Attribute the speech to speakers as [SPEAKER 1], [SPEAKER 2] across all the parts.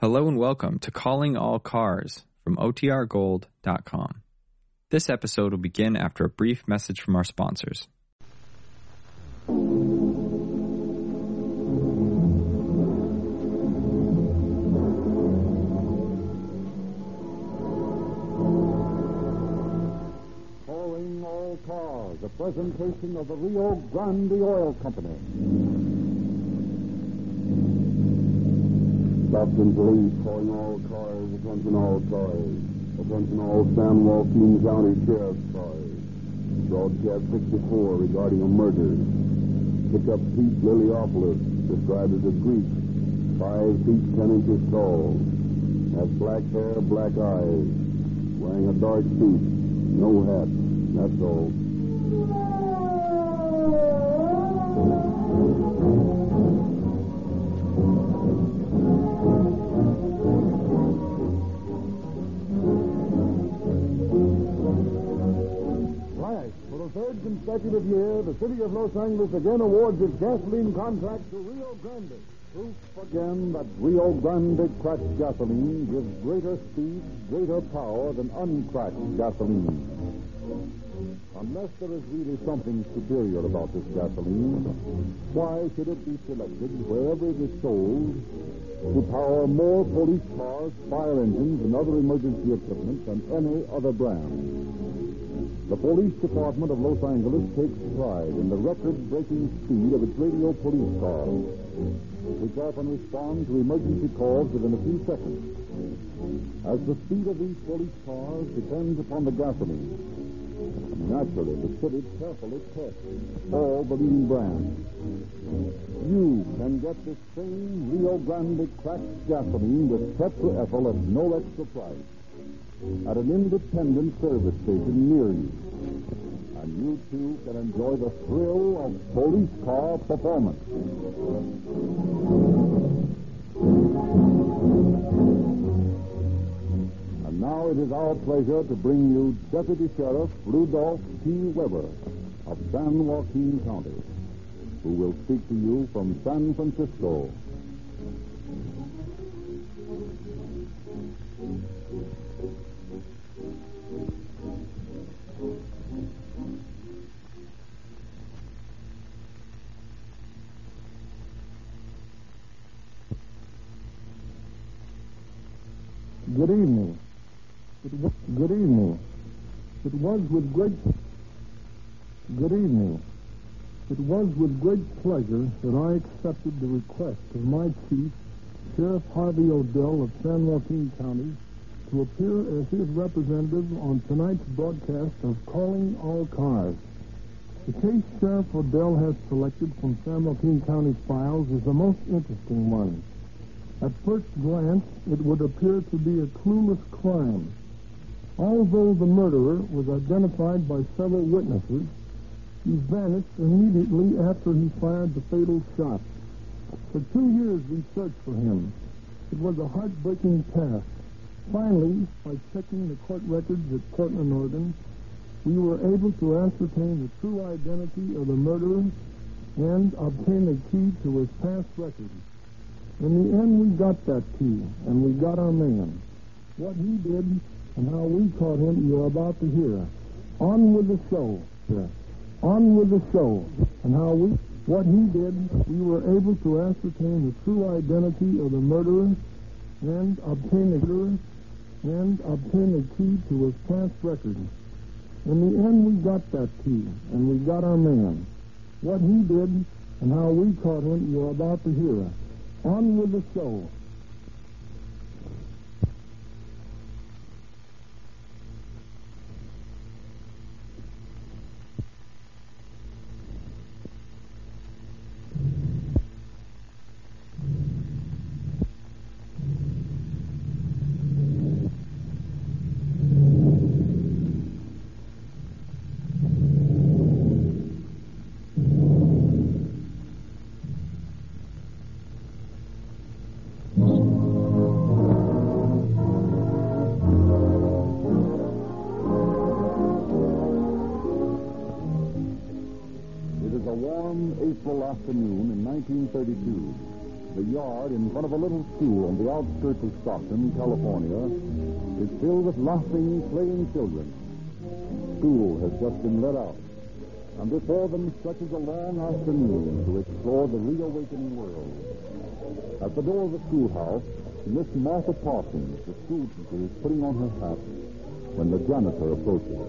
[SPEAKER 1] Hello and welcome to Calling All Cars from OTRGold.com. This episode will begin after a brief message from our sponsors.
[SPEAKER 2] Calling all cars, a presentation of the Rio Grande Oil Company.
[SPEAKER 3] Captain Police calling all cars, attention all cars. Attention all San Joaquin County Sheriff's cars. Broadcast 64 regarding a murder. Pickup Pete Liliopoulos, described as a Greek, 5 feet 10 inches tall. Has black hair, black eyes. Wearing a dark suit. No hat. That's all.
[SPEAKER 2] For the third consecutive year, the city of Los Angeles again awards its gasoline contract to Rio Grande. Proof again that Rio Grande cracked gasoline gives greater speed, greater power than uncracked gasoline. Unless there is really something superior about this gasoline, why should it be selected wherever it is sold to power more police cars, fire engines, and other emergency equipment than any other brand? The police department of Los Angeles takes pride in the record-breaking speed of its radio police cars, which often respond to emergency calls within a few seconds. As the speed of these police cars depends upon the gasoline, naturally the city carefully tests all the leading brands. You can get the same Rio Grande cracked gasoline with tetraethyl at no extra price at an independent service station near you. And you too can enjoy the thrill of police car performance. And now it is our pleasure to bring you Deputy Sheriff Rudolph T. Weber of San Joaquin County, who will speak to you from San Francisco.
[SPEAKER 4] With great good evening. It was with great pleasure that I accepted the request of my chief, Sheriff Harvey Odell of San Joaquin County, to appear as his representative on tonight's broadcast of Calling All Cars. The case Sheriff Odell has selected from San Joaquin County files is the most interesting one. At first glance, it would appear to be a clueless crime. Although the murderer was identified by several witnesses, he vanished immediately after he fired the fatal shot. For two years we searched for him. It was a heartbreaking task. Finally, by checking the court records at Portland, Oregon, we were able to ascertain the true identity of the murderer and obtain a key to his past records. In the end, we got that key, and we got our man. What he did and how we caught him, you're about to hear. On with the show. On with the show, and how we, what he did, we were able to ascertain the true identity of the murderer and obtain the murderer and obtain a key to his past record. In the end, we got that key, and we got our man. What he did and how we caught him, you're about to hear. On with the show.
[SPEAKER 2] April afternoon in 1932 The yard in front of a little school on the outskirts of Stockton, California, is filled with laughing, playing children. School has just been let out, and before them stretches a long afternoon to explore the reawakening world. At the door of the schoolhouse, Miss Martha Parsons, the school teacher, is putting on her hat when the janitor approaches.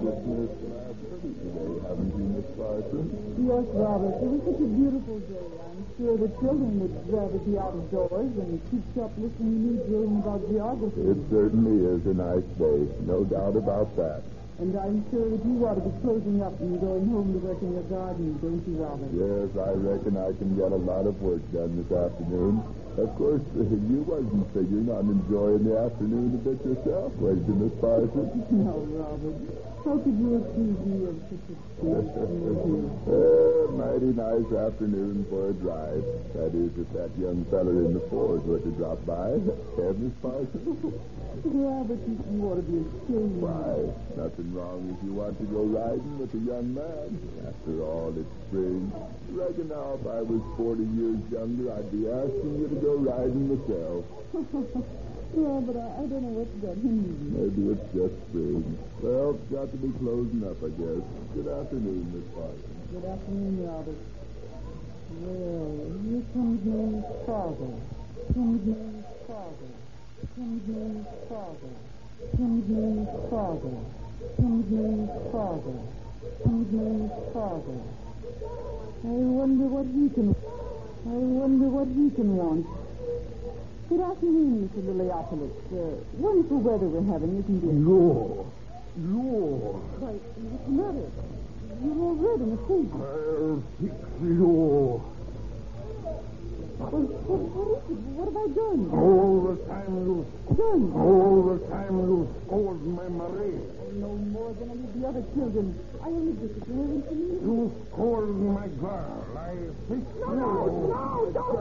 [SPEAKER 5] Christmas today, haven't you,
[SPEAKER 6] Yes, Robert. It was such a beautiful day. I'm sure the children would rather be out of doors and keep up listening to me drilling about geography.
[SPEAKER 5] It certainly is a nice day, no doubt about that.
[SPEAKER 6] And I'm sure that you ought to be closing up and going home to work in your garden, don't you, Robert?
[SPEAKER 5] Yes, I reckon I can get a lot of work done this afternoon. Of course, you wasn't figuring on enjoying the afternoon a bit yourself, was you, Miss Parsons?
[SPEAKER 6] No, Robert. How could you accuse me of such a thing?
[SPEAKER 5] Uh, mighty nice afternoon for a drive. That is, if that young feller in the Ford were to drop by. Eh, Miss Parsons?
[SPEAKER 6] Robert, you, you ought to be ashamed.
[SPEAKER 5] Why, nothing wrong if you want to go riding with a young man. After all, it's spring. Reckon now if I was 40 years younger, I'd be asking you to go riding myself.
[SPEAKER 6] Yeah, but I, I don't know what that means.
[SPEAKER 5] Hmm, maybe it's just spring. Well, it's got to be closing up, I guess. Good afternoon, Miss Parsons.
[SPEAKER 6] Good afternoon, Robert. Well, here comes my father. Comes my father. Comes father. Comes father. Comes father. Comes father. I wonder what he can. I wonder what he can want. Good afternoon, Mr. Liliopolis. Uh, wonderful weather we're having, isn't it?
[SPEAKER 7] Lord, Lord,
[SPEAKER 6] Why, what's the matter? You're all red in the face.
[SPEAKER 7] I'll fix you.
[SPEAKER 6] Well, what, what is it? What have I done?
[SPEAKER 7] All the time you,
[SPEAKER 6] Done?
[SPEAKER 7] all the time you scold my Marie.
[SPEAKER 6] No more than any of the other children. I only disappeared into you.
[SPEAKER 7] You scold my girl. I fix you.
[SPEAKER 6] No, no, don't!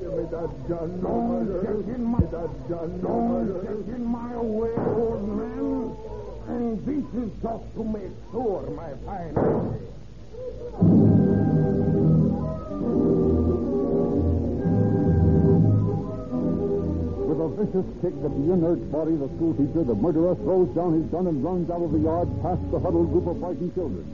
[SPEAKER 5] Give me that gun, no
[SPEAKER 7] Don't get in my,
[SPEAKER 5] that gun, no
[SPEAKER 7] don't get in my way, old man. And this is just to make sure, my fine
[SPEAKER 2] vicious kick at the inert body of the schoolteacher, the murderer throws down his gun and runs out of the yard past the huddled group of frightened children.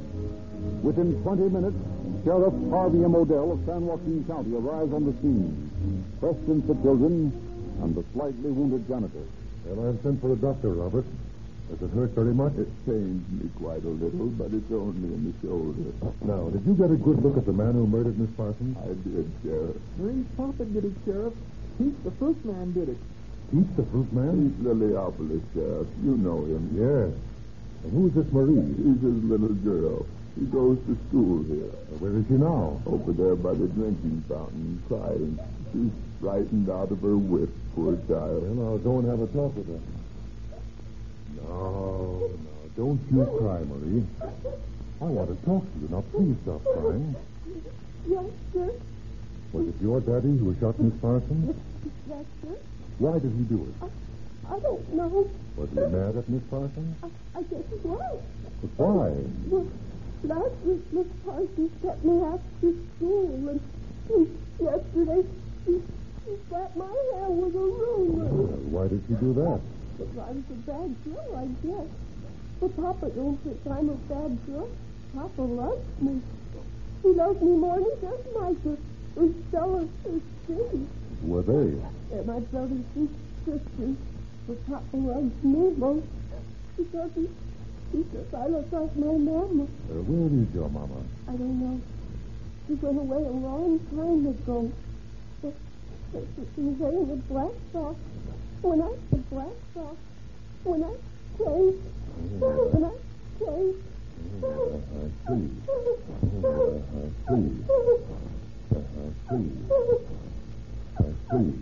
[SPEAKER 2] Within 20 minutes, Sheriff Harvey M. Odell of San Joaquin County arrives on the scene, questions the children and the slightly wounded janitor.
[SPEAKER 7] Well, I've sent for a doctor, Robert. Does it hurt very much?
[SPEAKER 5] It pains me quite a little, but it's only in the shoulder.
[SPEAKER 7] Now, did you get a good look at the man who murdered Miss Parsons?
[SPEAKER 5] I did, Sheriff.
[SPEAKER 8] Marie Poppet did it, Sheriff. Pete, the first man, did it.
[SPEAKER 7] Pete, the fruit man?
[SPEAKER 5] He's Liliopolis, Sheriff. You know him.
[SPEAKER 7] Yes. And who is this Marie?
[SPEAKER 5] He's his little girl. He goes to school here.
[SPEAKER 7] Where is she now?
[SPEAKER 5] Over there by the drinking fountain, crying. She's frightened out of her wits, poor child.
[SPEAKER 7] Well, I'll go and have a talk with her. No, no, don't you cry, Marie. I want to talk to you. Now, please stop crying.
[SPEAKER 6] Yes, sir.
[SPEAKER 7] Was it your daddy who shot Miss Parsons?
[SPEAKER 6] Yes, sir.
[SPEAKER 7] Why did he do it?
[SPEAKER 6] I don't know.
[SPEAKER 7] Was he mad at Miss Parsons?
[SPEAKER 6] I, I guess it was.
[SPEAKER 7] But why?
[SPEAKER 6] Well, last week Miss Parsons kept me after school, and, and yesterday she, she slapped my hair with a ruler.
[SPEAKER 7] Well, why did she do that?
[SPEAKER 6] Because I was a bad girl, I guess. But Papa don't think I'm a bad girl. Papa loves me. He loves me more than he just Micah, or Stella, or Steve.
[SPEAKER 7] Who are they?
[SPEAKER 6] They're my brothers and sisters. But Papa loves me most because he, he says I look like my mama.
[SPEAKER 7] Uh, where is your mama?
[SPEAKER 6] I don't know. She went away a long time ago. But, but she was wearing a black sock. When I the black sock. When I came. When I came.
[SPEAKER 7] Uh, I see. Uh, I see. Uh, I see. I see.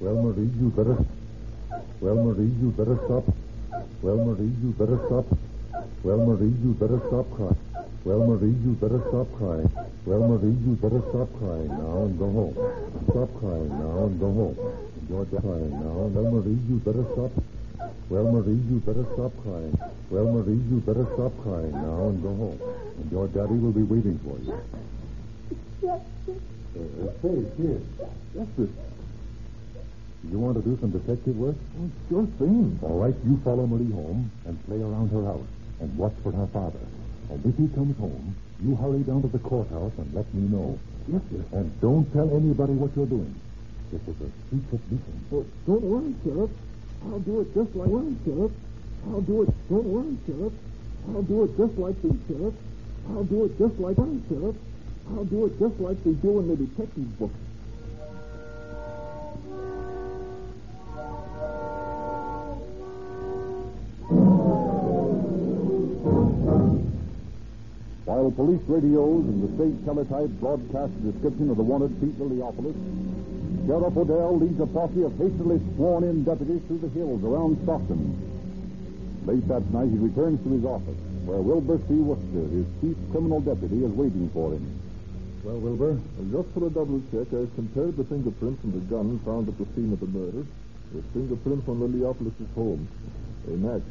[SPEAKER 7] Well, Marie, you better. Well, Marie, you better stop. Well, Marie, you better stop. Well, Marie, you better stop crying. Well, Marie, you better stop crying. Well, Marie, you better stop crying now and go home. Stop crying now and go home. You're crying now. Well, Marie, you better stop. Well, Marie, you better stop crying. Well, Marie, you better stop crying now and go home. And your daddy will be waiting for you.
[SPEAKER 9] Yes.
[SPEAKER 7] Uh, say, kid.
[SPEAKER 10] Yes, sir.
[SPEAKER 7] You want to do some detective work?
[SPEAKER 10] Oh, sure thing.
[SPEAKER 7] All right, you follow Marie home and play around her house and watch for her father. And if he comes home, you hurry down to the courthouse and let me know.
[SPEAKER 10] Yes, sir.
[SPEAKER 7] And don't tell anybody what you're doing. This is a secret mission.
[SPEAKER 10] Oh, don't worry, Sheriff. I'll do it just like worry, Sheriff. I'll do it. Don't worry, Sheriff. I'll do it just like the Sheriff. I'll do it just like worry, Sheriff. I'll do it just like they do in the detective books.
[SPEAKER 2] While police radios and the state teletype broadcast a description of the wanted Pete Liliopolis, Sheriff Odell leads a posse of hastily sworn-in deputies through the hills around Stockton. Late that night, he returns to his office, where Wilbur C. Worcester, his chief criminal deputy, is waiting for him.
[SPEAKER 10] Well, Wilbur, just for a double check, I've compared the fingerprints from the gun found at the scene of the murder with fingerprints from Liliopolis' home. They match.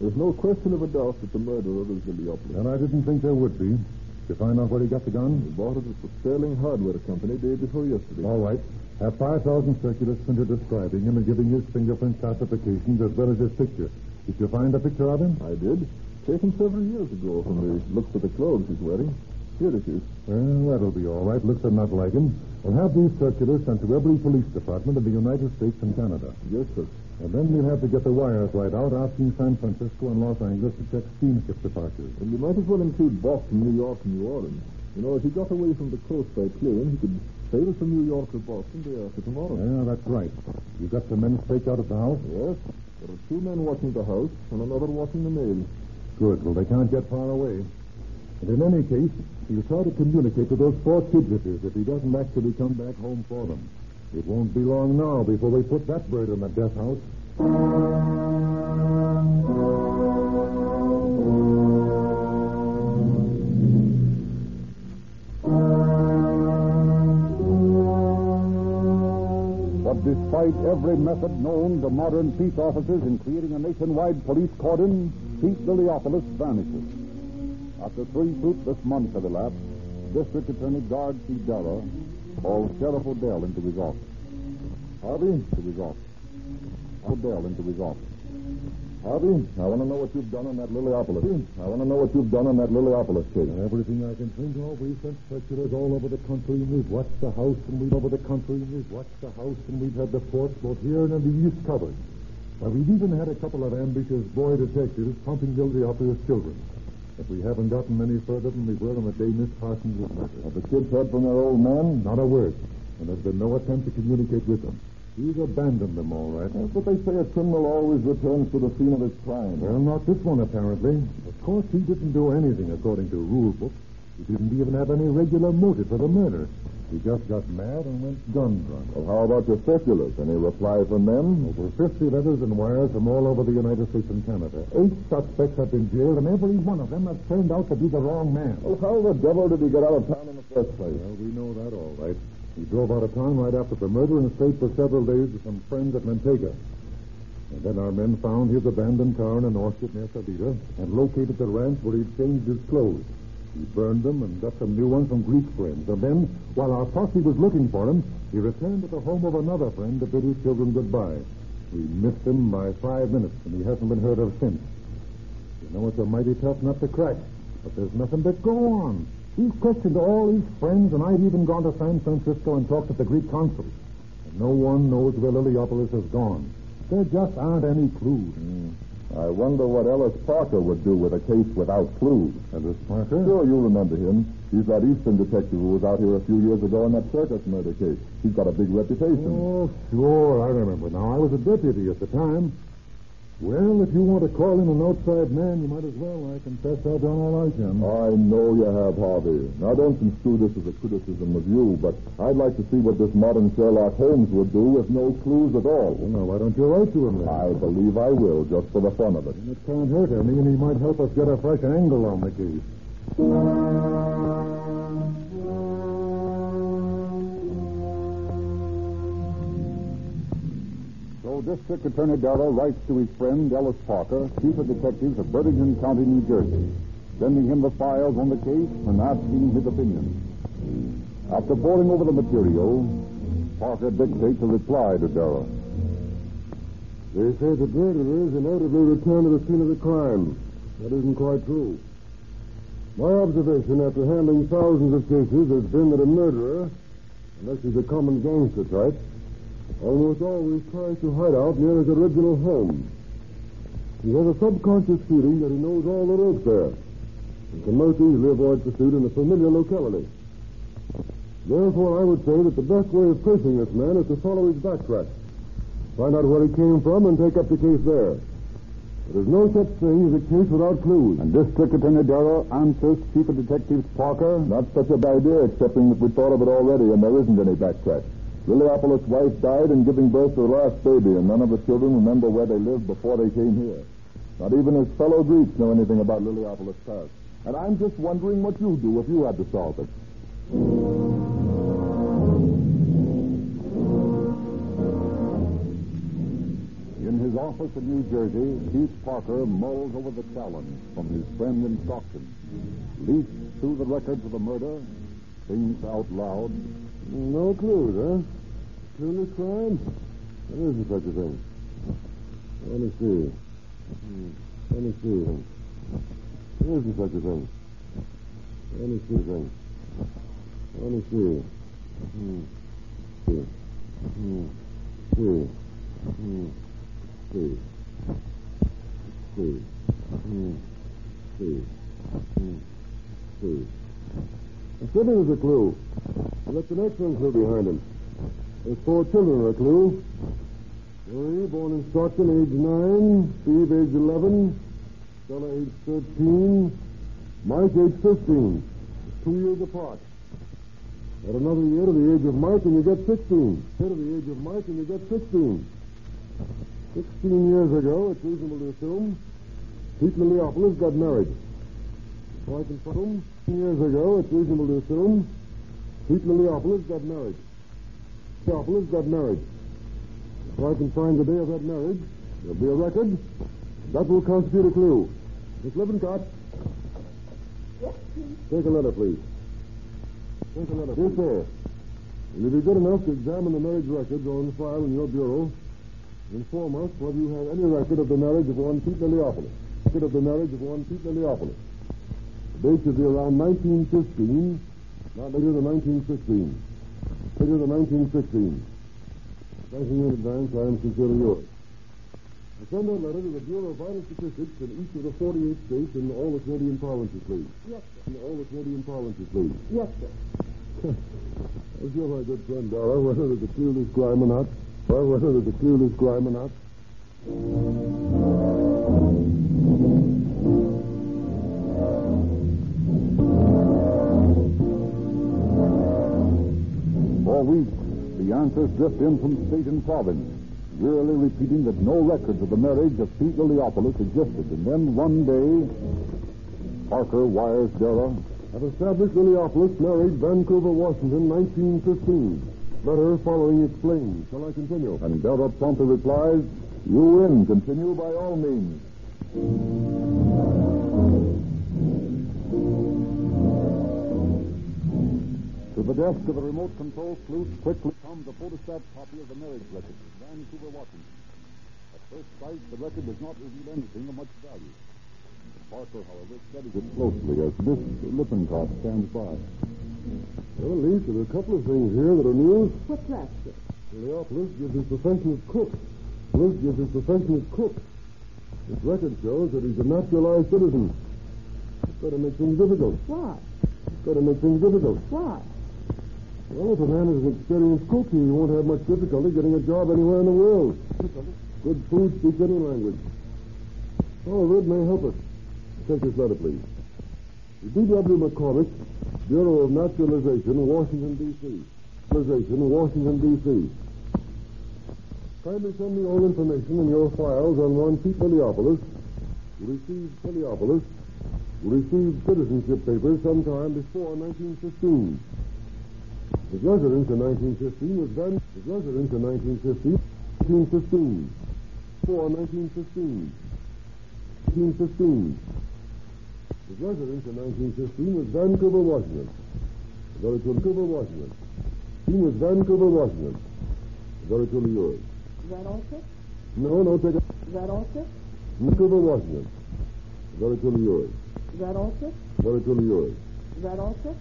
[SPEAKER 10] There's no question of a doubt that the murderer was Liliopolis.
[SPEAKER 7] And I didn't think there would be. Did you find out where he got the gun?
[SPEAKER 10] He bought it at the Sterling Hardware Company day before yesterday.
[SPEAKER 7] All right. Have 5,000 circulars printed describing him and giving his fingerprint classifications as well as his picture. Did you find a picture of him?
[SPEAKER 10] I did. Taken several years ago from the looks of the clothes he's wearing.
[SPEAKER 7] Well, that'll be all right. Looks enough like him. We'll have these circulars sent to every police department in the United States and Canada.
[SPEAKER 10] Yes, sir.
[SPEAKER 7] And then we'll have to get the wires right out, asking San Francisco and Los Angeles to check steamship departures.
[SPEAKER 10] And you might as well include Boston, New York, and New Orleans. You know, if he got away from the coast by plane, he could sail from New York to Boston day after tomorrow.
[SPEAKER 7] Yeah, that's right. You got the men staked out at the house?
[SPEAKER 10] Yes. There are two men watching the house and another watching the mail.
[SPEAKER 7] Good. Well, they can't get far away. And in any case, he'll try to communicate to those four kidnappers if he doesn't actually come back home for them. It won't be long now before they put that bird in the death house.
[SPEAKER 2] But despite every method known to modern peace officers in creating a nationwide police cordon, Pete Liliopolis vanishes. After three fruitless months have elapsed, District Attorney Guard C. Della calls Sheriff Odell into his office. Harvey, to his office. Odell into his office.
[SPEAKER 11] Harvey, I want to know what you've done on that Liliopolis. I want to know what you've done on that Liliopolis case.
[SPEAKER 7] Everything I can think of. We've sent circulars all over the country, we've watched the house, and we've over the country, we've watched the house, and we've had the forts both here and in the east covered. Why, we've even had a couple of ambitious boy detectives pumping Liliopolis children. But we haven't gotten any further than we were on the day Miss Parsons was murdered.
[SPEAKER 11] Have the kids heard from their old man?
[SPEAKER 7] Not a word. And there's been no attempt to communicate with them. He's abandoned them, all right.
[SPEAKER 11] That's what they say a criminal always returns to the scene of his crime.
[SPEAKER 7] Well, not this one, apparently. Of course, he didn't do anything according to rule book. He didn't even have any regular motive for the murder. He just got mad and went gun drunk.
[SPEAKER 11] Well, how about your circulars? Any reply from them?
[SPEAKER 7] Over 50 letters and wires from all over the United States and Canada. Eight suspects have been jailed, and every one of them has turned out to be the wrong man.
[SPEAKER 11] Well, how the devil did he get out of town in the first place?
[SPEAKER 7] Well, we know that all right. He drove out of town right after the murder and stayed for several days with some friends at Manteca. And then our men found his abandoned car in an orchard near Savita and located the ranch where he'd changed his clothes. He burned them and got some new ones from Greek friends. And then, while our posse was looking for him, he returned to the home of another friend to bid his children goodbye. We missed him by five minutes, and he hasn't been heard of since. You know, it's a mighty tough nut to crack, but there's nothing but go on. He's questioned all his friends, and I've even gone to San Francisco and talked to the Greek consul. And no one knows where Liliopolis has gone. There just aren't any clues. Hmm.
[SPEAKER 11] I wonder what Ellis Parker would do with a case without clues.
[SPEAKER 7] Ellis Parker?
[SPEAKER 11] Sure, you remember him. He's that Eastern detective who was out here a few years ago in that circus murder case. He's got a big reputation.
[SPEAKER 7] Oh, sure, I remember now. I was a deputy at the time. Well, if you want to call in an outside man, you might as well. I confess I've done all I can.
[SPEAKER 11] I know you have, Harvey. Now, don't construe this as a criticism of you, but I'd like to see what this modern Sherlock Holmes would do with no clues at all.
[SPEAKER 7] Well, now, why don't you write to him then?
[SPEAKER 11] I believe I will, just for the fun of it.
[SPEAKER 7] It can't hurt any, and he might help us get a fresh angle on the case.
[SPEAKER 2] District Attorney Darrow writes to his friend Ellis Parker, Chief of Detectives of Burlington County, New Jersey, sending him the files on the case and asking his opinion. After poring over the material, Parker dictates a reply to Darrow.
[SPEAKER 12] They say the murderers inevitably return to the scene of the crime. That isn't quite true. My observation after handling thousands of cases has been that a murderer, unless he's a common gangster type, almost always tries to hide out near his original home. He has a subconscious feeling that he knows all the ropes there and can most easily avoid pursuit in a familiar locality. Therefore, I would say that the best way of tracing this man is to follow his backtrack. Find out where he came from and take up the case there. There's no such thing as a case without clues.
[SPEAKER 2] And District Attorney Darrow answers Chief of Detectives Parker. Not such a bad idea, excepting that we thought of it already and there isn't any backtrack. Liliopolis' wife died in giving birth to the last baby, and none of the children remember where they lived before they came here. Not even his fellow Greeks know anything about Liliopolis' past. And I'm just wondering what you'd do if you had to solve it. In his office in New Jersey, Chief Parker mulls over the challenge from his friend in Stockton. Leafs through the records of the murder, thinks out loud.
[SPEAKER 12] No clues, huh? Clueless crime? There isn't such a thing. Let me see. Hmm. Let me see. There isn't such a thing. Let me see thing. Let me see. Hmm. See. Hmm. See. Hmm. See. See. Hmm. See. Hmm. See. There was a clue. I left an excellent clue behind him. There's four children are a clue. Born in Stockton, age nine. Steve, age eleven. Stella, age thirteen. Mike, age fifteen. Two years apart. Add another year to the age of Mike, and you get sixteen. Year to the age of Mike, and you get sixteen. Sixteen years ago, it's reasonable to assume, Pete Liliopolis got married. So I can assume, years ago, it's reasonable to assume, Pete Liliopolis got married. Liliopolis got married. If I can find the day of that marriage, there'll be a record. That will constitute a clue. Miss Lippincott.
[SPEAKER 13] Yes, please.
[SPEAKER 12] Take a letter, please. Take a letter. Yes, sir. Will you be good enough to examine the marriage records on file in your bureau? Inform us whether you have any record of the marriage of one Pete Liliopolis. Record of the marriage of one Pete Liliopolis. The date should be around 1915, not later than 1916. Later than 1916. Thanking you in advance, I am sincerely yours. I send that letter to the Bureau of Vital Statistics in each of the 48 states and all the Canadian provinces, please.
[SPEAKER 13] Yes, sir.
[SPEAKER 12] In all the Canadian provinces, please.
[SPEAKER 13] Yes, sir.
[SPEAKER 12] As you're my good friend, Darrow, whether there's a clueless crime or not, well, whether there's a clueless crime or not.
[SPEAKER 2] For weeks, the answers drift in from state and province, wearily repeating that no records of the marriage of Pete Liliopolis existed. And then one day, Parker wires Darrow.
[SPEAKER 12] I've established Liliopolis married Vancouver, Washington, 1915. Letter following explains. Shall I continue?
[SPEAKER 2] And Darrow promptly replies, You win. Continue by all means. The desk of the remote control sleuth quickly comes a photostat copy of the marriage record, Vancouver, Washington. At first sight, the record does not reveal anything of much value. Parker, however, studies it closely as Miss Lippincott stands by.
[SPEAKER 12] Well, at least there are a couple of things here that are news.
[SPEAKER 13] What's that, sir?
[SPEAKER 12] Liliopolis gives his profession as cook. Bliss gives his profession as cook. His record shows that he's a naturalized citizen. It's got to make things difficult.
[SPEAKER 13] Why?
[SPEAKER 12] It's got to make things difficult.
[SPEAKER 13] Why?
[SPEAKER 12] Well, if a man is an experienced cook, he won't have much difficulty getting a job anywhere in the world. Good food speaks any language. Oh, However, it may help us. Take this letter, please. D.W. McCormick, Bureau of Naturalization, Washington, D.C. Naturalization, Washington, D.C. Kindly send me all information in your files on one Pete Liliopolis, received Liliopolis, received citizenship papers sometime before 1915. His residence in 1915 was then his residence in 1915, 1915, before 1915, 1915. His residence in 1915 was Vancouver, Washington. Very truly, Vancouver, Washington. Senior's Vancouver, Washington. Very truly yours.
[SPEAKER 6] Is that all, sir?
[SPEAKER 12] No, no, take it.
[SPEAKER 6] Is that all, sir?
[SPEAKER 12] Vancouver, Washington. Very truly yours.
[SPEAKER 6] Is that all, sir?
[SPEAKER 12] Very truly yours.
[SPEAKER 6] Is that all, sir?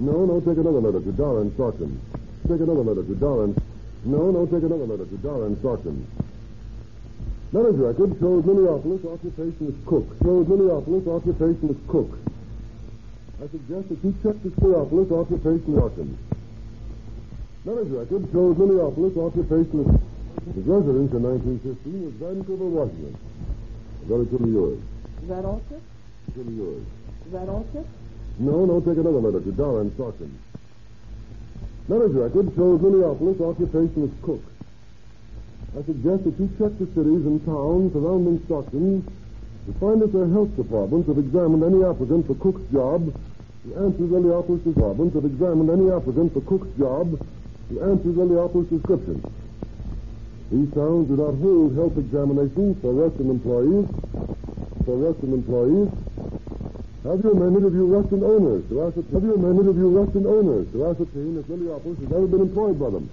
[SPEAKER 12] No, no, take another letter to Darrow Stockton. Take another letter to Darrow. No, no, take another letter to Darrow Stockton. Marriage record shows Liliopolis occupation is cook. Shows Liliopolis occupation is cook. I suggest that you check this Liliopolis occupation Watkins. Marriage record shows Liliopolis occupation is his residence in 1915 was Vancouver, Washington. Very truly yours.
[SPEAKER 6] Is that all, sir?
[SPEAKER 12] Truly yours.
[SPEAKER 6] Is that all, sir?
[SPEAKER 12] No, no, take another letter to Darrow Stockton. Marriage record shows Liliopolis occupation is cook. I suggest that you check the cities and towns surrounding Stockton to find if their health departments have examined any applicant for cook's job who answers Liliopolis departments have examined any applicant for cook's job who answers Liliopolis description. These towns do not hold health examinations for Western employees. For Western employees, have you men interview Western owners to ascertain? Have you men interview Western owners to ascertain if Liliopolis has ever been employed by them?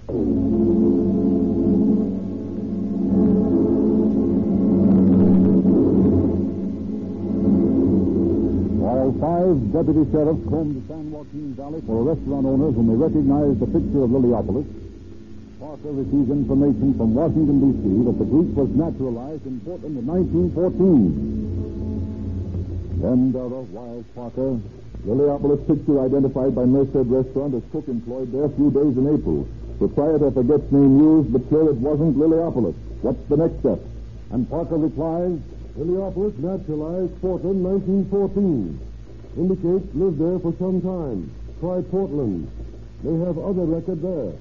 [SPEAKER 2] While five deputy sheriffs combed the San Joaquin Valley for a restaurant owners whom they recognized the picture of Liliopolis, Parker received information from Washington, D.C. that the group was naturalized in Portland in 1914. Darrow, Wiles Parker,
[SPEAKER 11] Liliopolis picture identified by Merced Restaurant as cook employed there a few days in April. Proprietor forgets name used, but sure it wasn't Liliopolis. What's the next step?
[SPEAKER 2] and Parker replies,
[SPEAKER 12] Liliopolis naturalized Portland 1914. Indicates lived there for some time. Try Portland. They have other record there.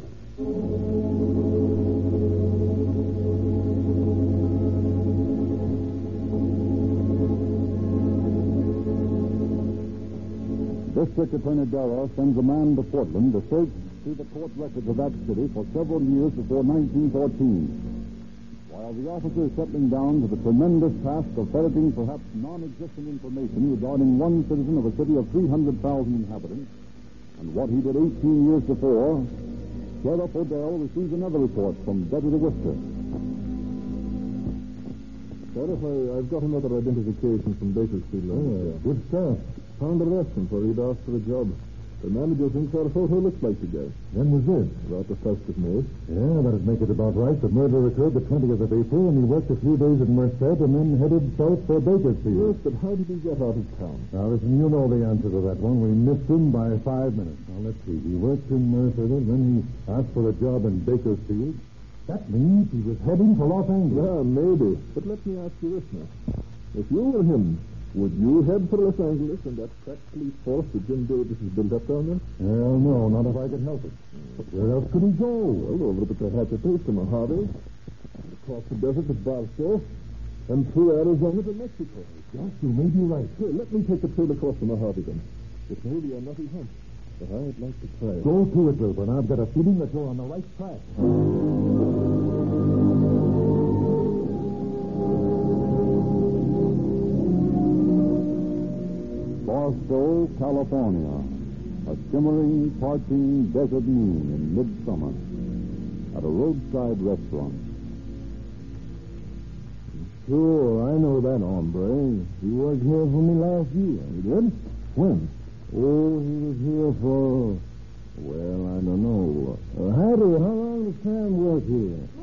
[SPEAKER 2] District Attorney Darrow sends a man to Portland to search through the court records of that city for several years before 1914. While the officer is settling down to the tremendous task of ferreting perhaps non-existent information regarding one citizen of a city of 300,000 inhabitants and what he did 18 years before, Sheriff Odell receives another report from Deputy Worcester.
[SPEAKER 11] Sheriff, I, I've got another identification from Bakersfield.
[SPEAKER 7] Oh, good stuff.
[SPEAKER 11] Found a restaurant where he'd asked for a job. The manager thinks our photo looks like the guy.
[SPEAKER 7] When was this?
[SPEAKER 11] About the first of May.
[SPEAKER 7] Yeah, that'd make it about right. The murder occurred the 20th of April, and he worked a few days at Merced and then headed south for Bakersfield.
[SPEAKER 11] Yes, but how did he get out of town?
[SPEAKER 7] Now, listen, you know the answer to that one. We missed him by five minutes. Now, let's see. He worked in Merced, and then he asked for a job in Bakersfield. That means he was heading for Los Angeles.
[SPEAKER 11] Yeah, maybe. But let me ask you this now. If you were him, would you head for Los Angeles and that police force that Jim Davis has built up down there?
[SPEAKER 7] Hell no, not if I could help it. But where else could he go?
[SPEAKER 11] Well, over to the Tehachapi to Mojave, across the desert to Barstow, and through Arizona to Mexico.
[SPEAKER 7] Yes, you may be right.
[SPEAKER 11] Here, let me take the trail across the Mojave then. It may be a nutty hunt, but I'd like to try it.
[SPEAKER 7] Go to it, Wilbur. I've got a feeling that you're on the right track.
[SPEAKER 2] Barstow, California. A shimmering, parching desert moon in midsummer. At a roadside restaurant.
[SPEAKER 12] Sure, I know that hombre. He was here for me last year. He did? When? Oh, he was here for, well, I don't know. Uh, Hattie, how long does Sam work here?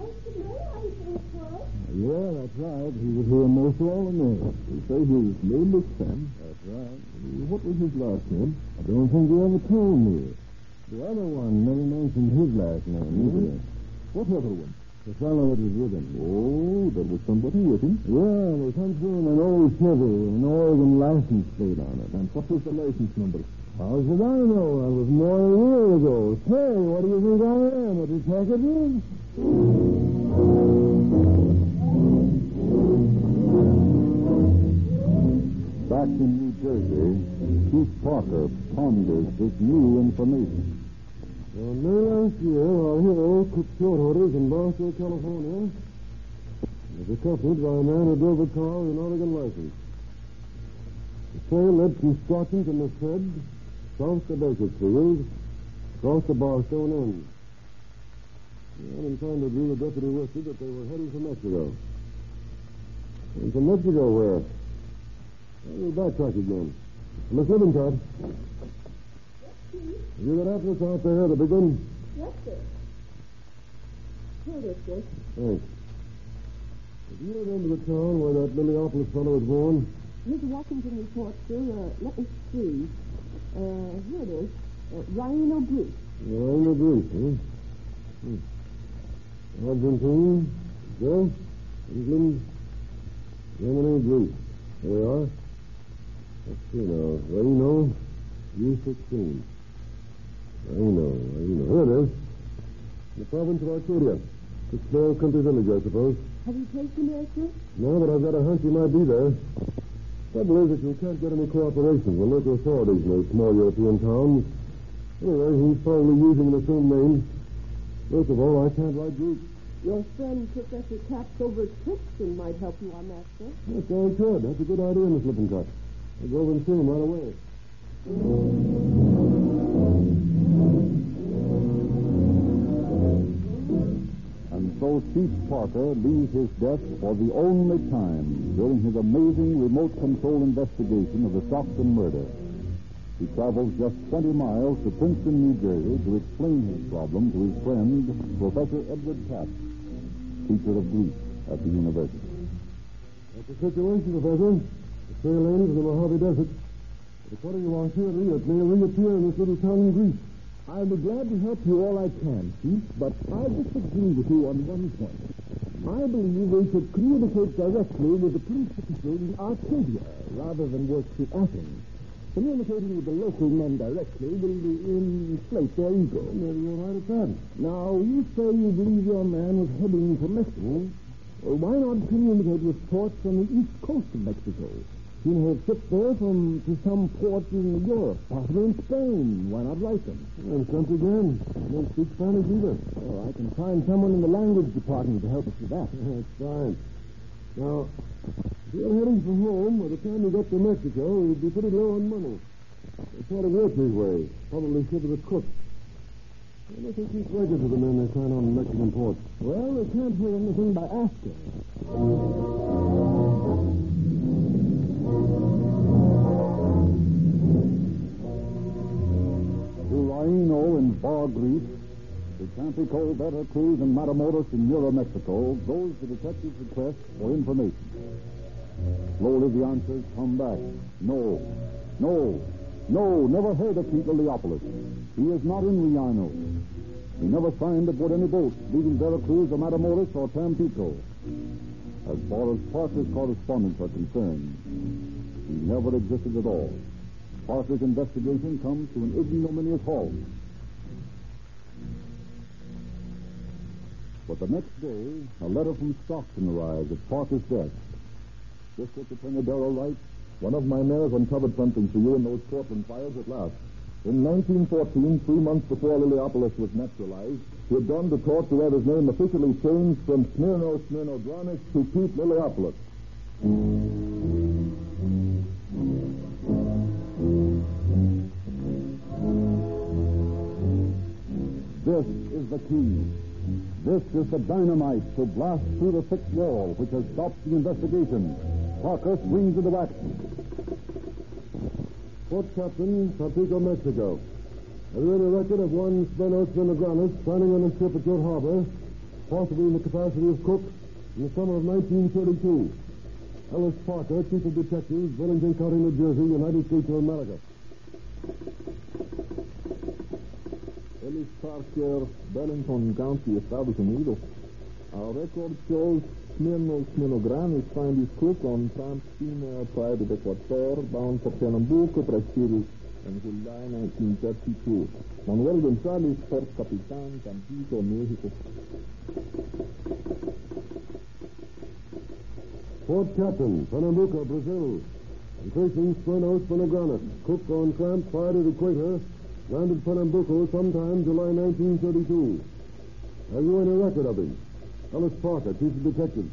[SPEAKER 12] Yeah, that's right. He was here most all the night.
[SPEAKER 11] They say his name was Sam?
[SPEAKER 12] That's right.
[SPEAKER 11] What was his last name?
[SPEAKER 12] I don't think he ever told me. The other one never mentioned his last name mm-hmm. either.
[SPEAKER 11] What other one?
[SPEAKER 12] The fellow that was with him.
[SPEAKER 11] Oh, there was somebody with him.
[SPEAKER 12] Yeah, they come through in an old Chevy, an Oregon license plate on it.
[SPEAKER 11] And what was the license number?
[SPEAKER 12] How should I know? I was more than a year ago. Say, what do you think I am, a detective?
[SPEAKER 2] Back in New Jersey, Chief Parker ponders this new information.
[SPEAKER 12] On May last year, our hero cooked short orders in Barstow, California. He was accompanied by a man who drove a car with an Oregon license. The trail led from Stockton to Merced, south to Bakersfield, Across the bar stone end. Yeah, I've been trying to agree with Deputy Whiskey that they were heading for Mexico. And from Mexico where? Backtrack again. Miss Lippincott. Have you got Atlas out there, the big one?
[SPEAKER 6] Yes, sir. Here it is, sir.
[SPEAKER 12] Thanks. Do you remember the town where that Liliopolis fellow was born?
[SPEAKER 6] Mr. Washington reports, sir. Uh, let me see. Uh, here it is. Uh, Bruce.
[SPEAKER 12] Yeah, I know huh? Hmm. Argentine, Joe, England, Germany, Greece. There we are. Let's see now. Reno, U16. Reno, Reno. Here it is. The province of Arcadia. A small country village, I suppose.
[SPEAKER 6] Have you him there, sir?
[SPEAKER 12] No, but I've got a hunch he might be there. Trouble is that you can't get any cooperation from local authorities in those small European towns. Anyway, he's probably using the same name. First of all, I can't write Greek.
[SPEAKER 6] Your friend, Professor Capps over might help you on that, sir.
[SPEAKER 12] Yes, I could. That's a good idea, Miss Lippincott. I'll go over and see him right away.
[SPEAKER 2] And so Chief Parker leaves his desk for the only time during his amazing remote control investigation of the Stockton murder. He travels just 20 miles to Princeton, New Jersey to explain his problem to his friend, Professor Edward Capps, teacher of Greek at the university.
[SPEAKER 12] That's the situation, Professor. The trail ends in the Mojave Desert. But according to our theory, it may reappear in this little town in Greece.
[SPEAKER 14] I'll be glad to help you all I can, Chief, but I disagree with you on one point. I believe we should communicate directly with the police officials in Arcadia rather than work through Athens. Communicating with the local men directly will inflate their ego.
[SPEAKER 12] Maybe you're right at that.
[SPEAKER 14] Now, you say you believe your man was heading for Mexico. Well, why not communicate with ports on the east coast of Mexico? He may have shipped there from to some port in Europe, possibly in Spain. Why not write them?
[SPEAKER 12] And once again, I don't speak Spanish either.
[SPEAKER 14] Oh, I can find someone in the language department to help us with that.
[SPEAKER 12] That's fine. Now, if you're heading for home, by the time you get to Mexico, you'd be pretty low on money. It's sort of work this way. Probably ship it a cook. Why don't they keep records of the men they find on Mexican ports?
[SPEAKER 14] Well, they can't hear anything by asking.
[SPEAKER 2] Bar Greece, to Tampico, Veracruz, and Matamoros in Euro Mexico goes the detective's request for information. Slowly the answers come back. No, no, no, never heard of Pete Liliopolis. He is not in Riano. He never signed aboard any boat leaving Veracruz or Matamoros or Tampico. As far as Parker's correspondents are concerned, he never existed at all. Parker's investigation comes to an ignominious halt. But the next day, a letter from Stockton arrives at Parker's desk. District Attorney Darrow writes,
[SPEAKER 11] One of my men has uncovered something for you in those Portland files at last. In 1914, three months before Liliopolis was naturalized, he had gone to court to have his name officially changed from Smirno Smirnodranik to Pete Liliopolis.
[SPEAKER 2] Is the key. This is the dynamite to blast through the thick wall which has stopped the investigation. Parker swings into action.
[SPEAKER 12] Port Captain, Tampico, Mexico. You any record of one Spenos Vinogranus signing on a ship at your harbor, possibly in the capacity of cook, in the summer of 1932? Ellis Parker, Chief of Detectives, Burlington County, New Jersey, United States of America.
[SPEAKER 11] Ellis Parker, Burlington County, Estados Unidos. Our record shows Smirno Smirnogranis find his cook on tramp steamer Private Ecuador bound for Pernambuco, Brazil in July 1932. Manuel González, Port Capitan, Tampico, México.
[SPEAKER 12] Port Captain, Pernambuco, Brazil. Tracing Spenos Vinogranus, cook on tramp fired at Equator, landed Pernambuco sometime July 1932. Have you any record of him? Ellis Parker, Chief of Detectives.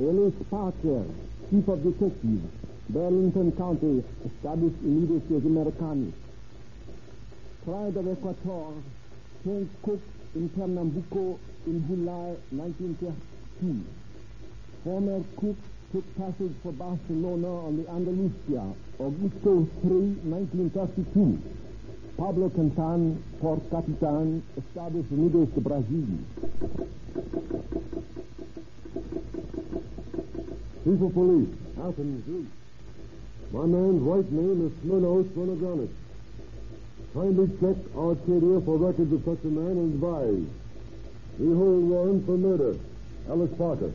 [SPEAKER 14] Ellis Parker, Chief of Detectives. Burlington County, established immediately as Americanis. Pride of Equator, St. Cook in Pernambuco in July 1932. Former Cook took passage for Barcelona on the Andalusia, Augusto 3, 1932. Pablo Quintan, Port Capitan, established Unidos de.
[SPEAKER 11] Chief of Police, Athens, Greece. My man's right name is Smirnos Renegranis. Kindly check Arcadia for records of such a man and advise. We hold warrant for murder. Ellis Parker.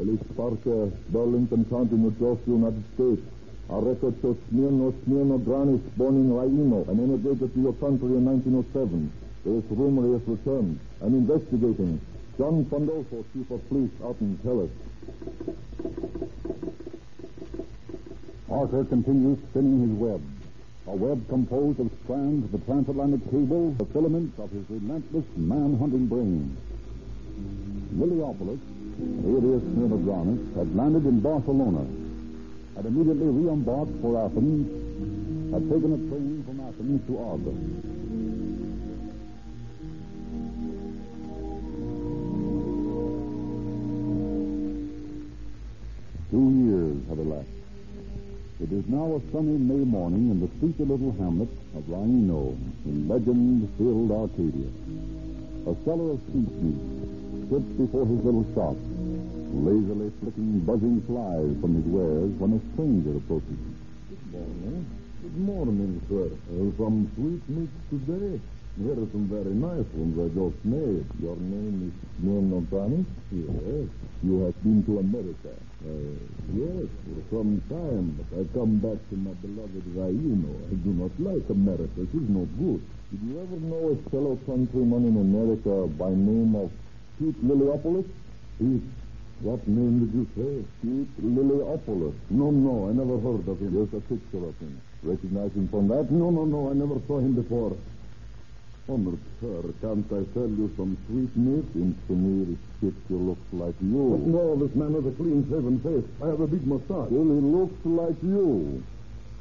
[SPEAKER 2] Ellis Parker, uh, Burlington County, New Jersey, United States. Our record shows Smirno Smirno Granis, born in Raino and emigrated to your country in 1907. There is rumor he has returned. I'm investigating. John Fandolfo, Chief of Police, out in Tellis.
[SPEAKER 15] Parker continues spinning his web. A web composed of strands of the transatlantic cable, the filaments of his relentless man-hunting brain. Liliopolis, alias Smirnogranis, had landed in Barcelona, had immediately re-embarked for Athens, had taken a train from Athens to Argos. Two years have elapsed. It is now a sunny May morning in the sleepy little hamlet of Raino in legend-filled Arcadia. A seller of sweetmeats sits before his little shop, lazily flicking buzzing flies from his wares when a stranger approaches.
[SPEAKER 11] Good morning. Good morning, sir. Uh, some sweetmeats today? Here are some very nice ones I just made. Your name is Granis? Yes. You have been to America? Uh, yes, for some time, but I come back to my beloved Raino. I do not like America. It is not good.
[SPEAKER 2] Did you ever know a fellow countryman in America by name of Pete Liliopolis?
[SPEAKER 11] Pete, what name did you say?
[SPEAKER 2] Pete Liliopolis.
[SPEAKER 11] No, no, I never heard of him.
[SPEAKER 2] Here's a picture of him. Recognize him from that?
[SPEAKER 11] No, no, no, I never saw him before. Honored sir, can't I sell you some sweetmeats?
[SPEAKER 2] In Samir picture looks like you.
[SPEAKER 11] But no, this man has a clean-shaven face. I have a big mustache.
[SPEAKER 2] Well, he looks like you.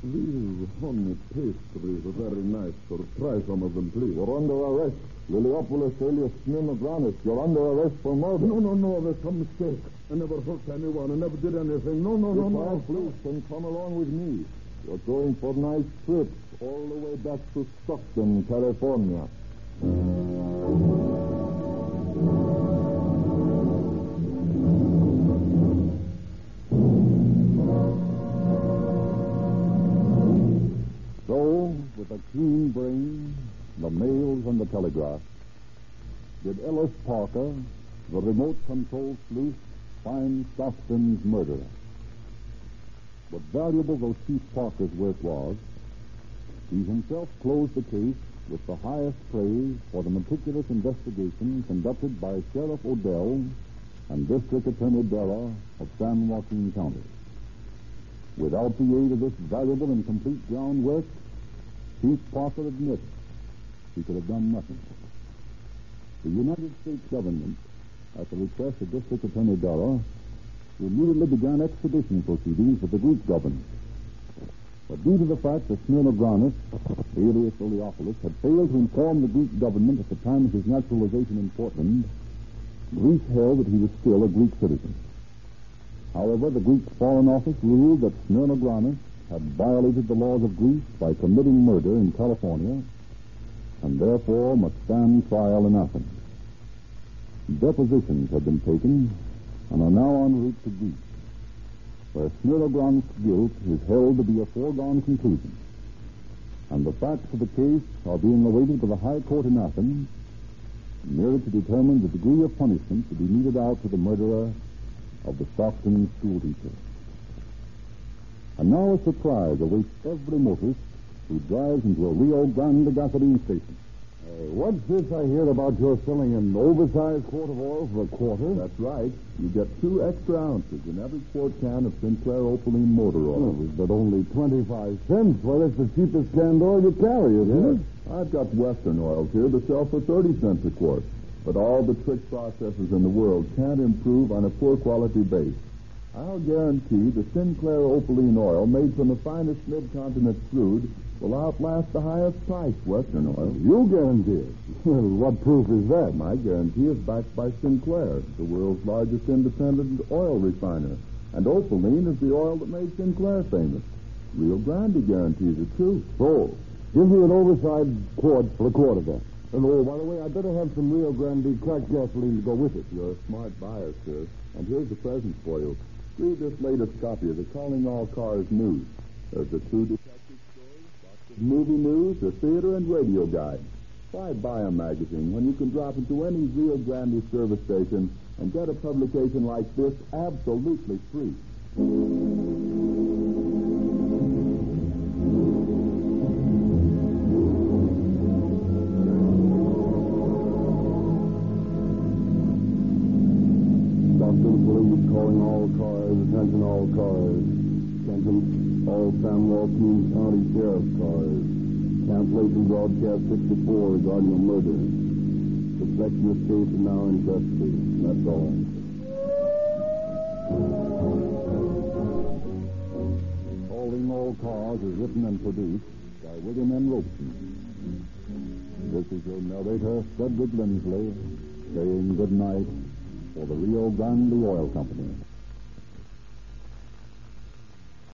[SPEAKER 11] These honey pastries are very nice, sir. Try some of them, please.
[SPEAKER 2] You're under arrest. Liliopolis alias Smirnogranis. You're under arrest for murder.
[SPEAKER 11] No, no, no, there's some mistake. I never hurt anyone. I never did anything. No, no, no, no.
[SPEAKER 2] Please, then come along with me. You're going for a nice trips all the way back to Stockton, California. So, keen brain, the mails and the telegraph, did Ellis Parker, the remote control sleuth, find Stockton's murderer. But valuable though Chief Parker's work was, he himself closed the case with the highest praise for the meticulous investigation conducted by Sheriff Odell and District Attorney Della of San Joaquin County. Without the aid of this valuable and complete groundwork, Chief Parker admits he could have done nothing. The United States government, at the request of District Attorney Della, immediately began extradition proceedings with the Greek government. But due to the fact that Smirnogranis, alias Liliopolis, had failed to inform the Greek government at the time of his naturalization in Portland, Greece held that he was still a Greek citizen. However, the Greek Foreign Office ruled that Smirnogranis had violated the laws of Greece by committing murder in California and therefore must stand trial in Athens. Depositions have been taken and are now en route to Greece, where Smirnogranis' guilt is held to be a foregone conclusion, and the facts of the case are being awaited by the High Court in Athens merely to determine the degree of punishment to be meted out to the murderer of the Stockton schoolteacher. And now a surprise awaits every motorist who drives into a Rio Grande gasoline station.
[SPEAKER 11] Uh, what's this I hear about your selling an oversized quart of oil for a quarter?
[SPEAKER 2] That's right. You get two extra ounces in every quart can of Sinclair Opaline motor oil.
[SPEAKER 11] Oh, but only 25 cents. Well, that's the cheapest canned oil you carry, isn't
[SPEAKER 2] Yes.
[SPEAKER 11] it?
[SPEAKER 2] I've got Western oils here to sell for 30 cents a quart. But all the trick processes in the world can't improve on a poor quality base.
[SPEAKER 5] I'll guarantee the Sinclair Opaline oil made from the finest mid-continent crude will outlast the highest priced Western oil.
[SPEAKER 2] You guarantee it.
[SPEAKER 5] Well, what proof is that? My guarantee is backed by Sinclair, the world's largest independent oil refiner. And Opaline is the oil that made Sinclair famous. Rio Grande guarantees it, too.
[SPEAKER 2] So, give me an oversized quart for a quart of that.
[SPEAKER 5] And oh, by the way, I'd better have some Rio Grande cracked gasoline to go with it. You're a smart buyer, sir. And here's the present for you. Read this latest copy of the Calling All Cars News. Uh, There's a true detective story, movie news, a theater and radio guide. Why buy a magazine when you can drop into any Rio Grande service station and get a publication like this absolutely free? Joaquin County Sheriff's cars. Cancellation broadcast 64 regarding a murder. Suspect in this case is now in custody. That's all.
[SPEAKER 2] Calling All Cars is written and produced by William N. Robson. This is your narrator, Frederick Lindsley, saying good night for the Rio Grande Oil Company.